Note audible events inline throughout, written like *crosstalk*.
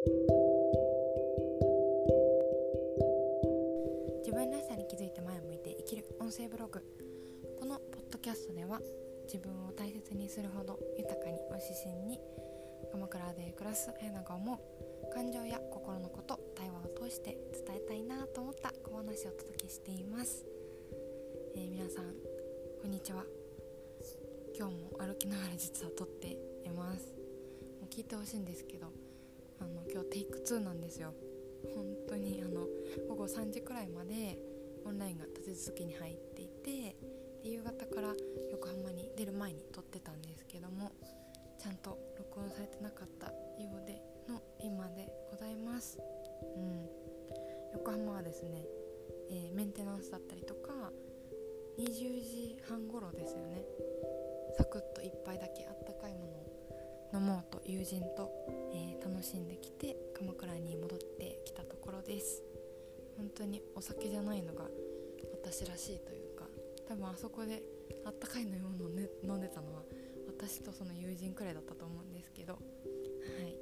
自分らしさに気づいて前を向いて生きる音声ブログ。このポッドキャストでは自分を大切にするほど豊かにを指針に鎌倉で暮らす綾菜が思う。感情や心のこと対話を通して伝えたいなと思った。小話をお届けしています、えー、皆さんこんにちは。今日も歩きながら実は撮っています。もう聞いてほしいんですけどあの今日テイク2なんですよ。本当にあの午後3時くらいまでオンラインが立て続けに入っていて夕方から横浜に出る前に撮ってたんですけどもちゃんと録音されてなかったようでの今でございます、うん、横浜はですね、えー、メンテナンスだったりとか20時半頃ですよね。サクッと1杯だけあったかいものを飲もうと友人と、えー、楽しんできて鎌倉に戻ってきたところです。本当にお酒じゃないのが私らしいというか多分あそこであったかい飲み物、飲んでたのは私とその友人くらいだったと思うんですけどはい。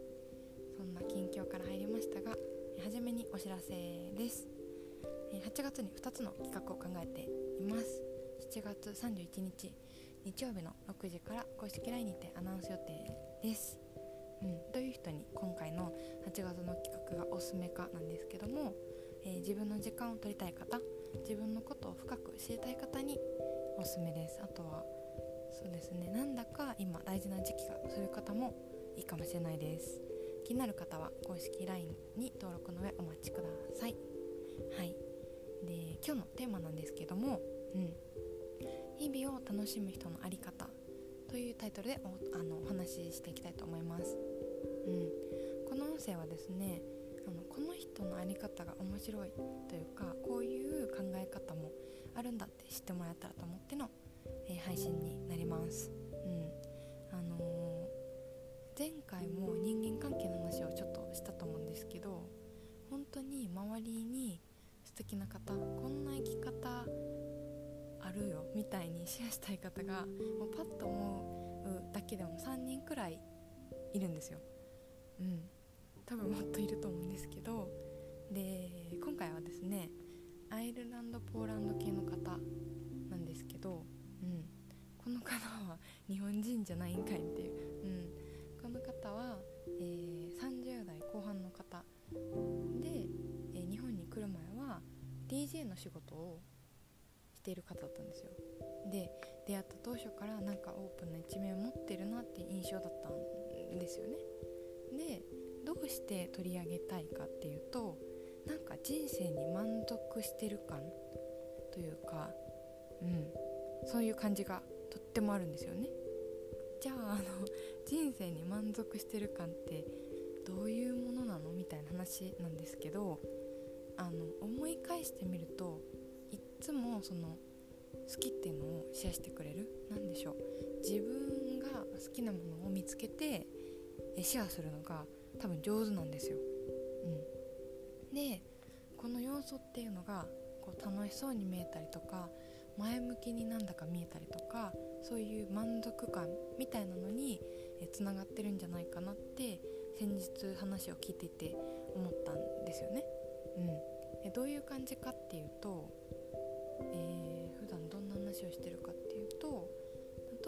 そんな近況から入りましたが初めにお知らせです。8月に2つの企画を考えています。7月31日日曜日の6時から公式 LINE にてアナウンス予定です。うん、どういう人に今回の8月の企画がおすすめかなんですけども、えー、自分の時間を取りたい方自分のことを深く知りたい方におすすめです。あとはそうですねなんだか今大事な時期がそういう方もいいかもしれないです。気になる方は公式 LINE に登録の上お待ちください。はい。で今日のテーマなんですけどもうん。日々を楽しむ人の在り方というタイトルでおあのお話ししていきたいと思います、ですねあのこの人の在り方が面白いというかこういう考え方もあるんだって知ってもらえたらと思っての、えー、配信になります、うん。あのー、前回も人間関係の話をちょっとしたと思うんですけど本当に周りに素敵な方こんな生き方あるよみたいにシェアしたい方がもうパッと思うだけでも3人くらいいるんですよ。うん。多分もっといると思うんですけどで今回はですねアイルランドポーランド系の方なんですけど、うん、この方は日本人じゃないんかいっていう、うん、この方は、えー、30代後半の方で、えー、日本に来る前は DJ の仕事をしている方だったんですよ。で出会った当初からなんかオープンな一面を持ってるなっていう印象だったんですよね。でどうして取り上げたいかっていうとなんか人生に満足してる感というかうんそういう感じがとってもあるんですよね。じゃああの *laughs* 人生に満足してる感ってどういうものなの？みたいな話なんですけどあの思い返してみるといっつもその好きっていうのをシェアしてくれる？何でしょう。自分が好きなものを見つけてシェアするのが多分上手なんですよ。うん、でこの要素っていうのがこう楽しそうに見えたりとか前向きになんだか見えたりとかそういう満足感みたいなのにつながってるんじゃないかなって先日話を聞いていて思ったんですよね。うん、でどういう感じかっていうとえー、普段どんな話をしてるかっていうと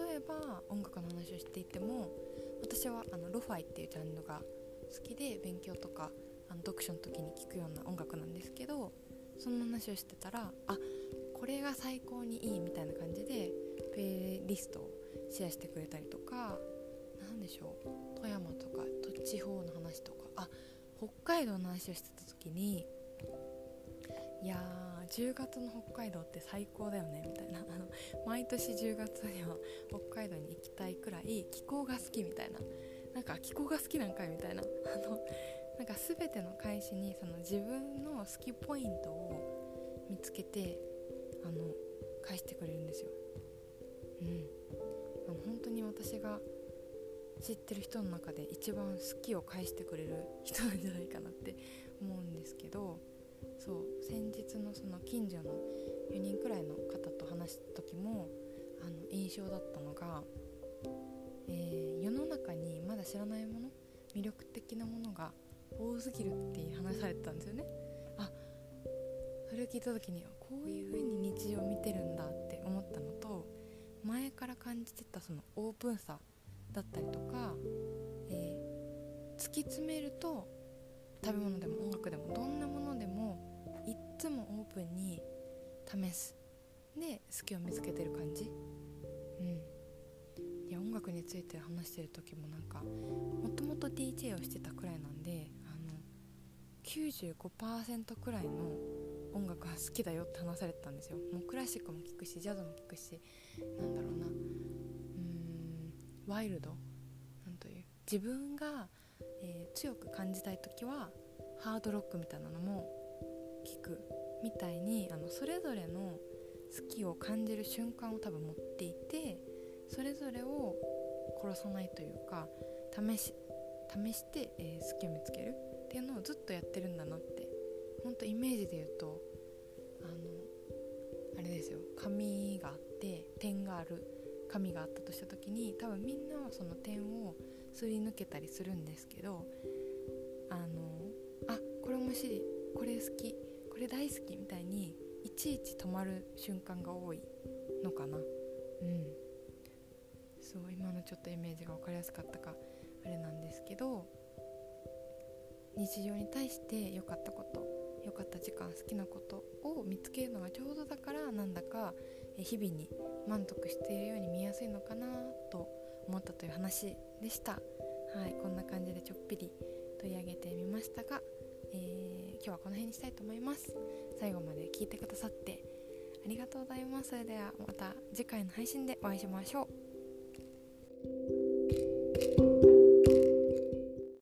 例えば音楽の話をしていても私はあのロファイっていうジャンルが好きで勉強とかあの読書の時に聴くような音楽なんですけどそんな話をしてたらあこれが最高にいいみたいな感じでプレイリストをシェアしてくれたりとか何でしょう富山とか地方の話とかあ北海道の話をしてた時にいや10月の北海道って最高だよねみたいな。あ *laughs* の毎年10月には北海道に行きたいくらい気候が好きみたいな。なんか気候が好きなんかいみたいなあのなんか全ての返しにその自分の好きポイントを見つけてあの返してくれるんですよ。うん、あの本当に私が知ってる人の中で一番好きを返してくれる人なんじゃないかなって *laughs* 思うんですけどそう先日のその近所の4人くらいの方と話した時もあの印象だったのが、えー、世の中にまだ知らないもの魅力的なものが多すぎるって話されてたんですよね。あそれを聞いた時にこういう風に日常を見てるんだって思ったのと前から感じてたそのオープンさだったりとか、えー、突き詰めると食べ物でも音楽でもどんなものでもいっつもオープンに試す。で好きを見つけてる感じ。うん。楽について話してる時もなんかもともと DJ をしてたくらいなんであの95%くらいの音楽が好きだよって話されてたんですよ。もうクラシックも聴くしジャズも聴くしなんだろうな。うーんワイルド。なんという。自分が、えー、強く感じたい時はハードロックみたいなのも聴くみたいにあのそれぞれの好きを感じる瞬間を多分持っていて殺さないというか試し試して、えー、好きを見つけるっていうのをずっとやってるんだなってほんとイメージで言うとあのあれですよ。紙があって点がある紙があったとした時に多分みんなはその点をすり抜けたりするんですけどあのあこれ面白いこれ好きこれ大好きみたいにいちいち止まる瞬間が多いのかな。うん。そう今のちょっとイメージが分かりやすかったかあれなんですけど日常に対して良かったこと良かった時間好きなことを見つけるのがちょうどだからなんだか日々に満足しているように見やすいのかなと思ったという話でした。はいこんな感じでちょっぴり取り上げてみましたが、えー、今日はこの辺にしたいと思います。最後まで聞いてくださってありがとうございます。それではまた次回の配信でお会いしましょう。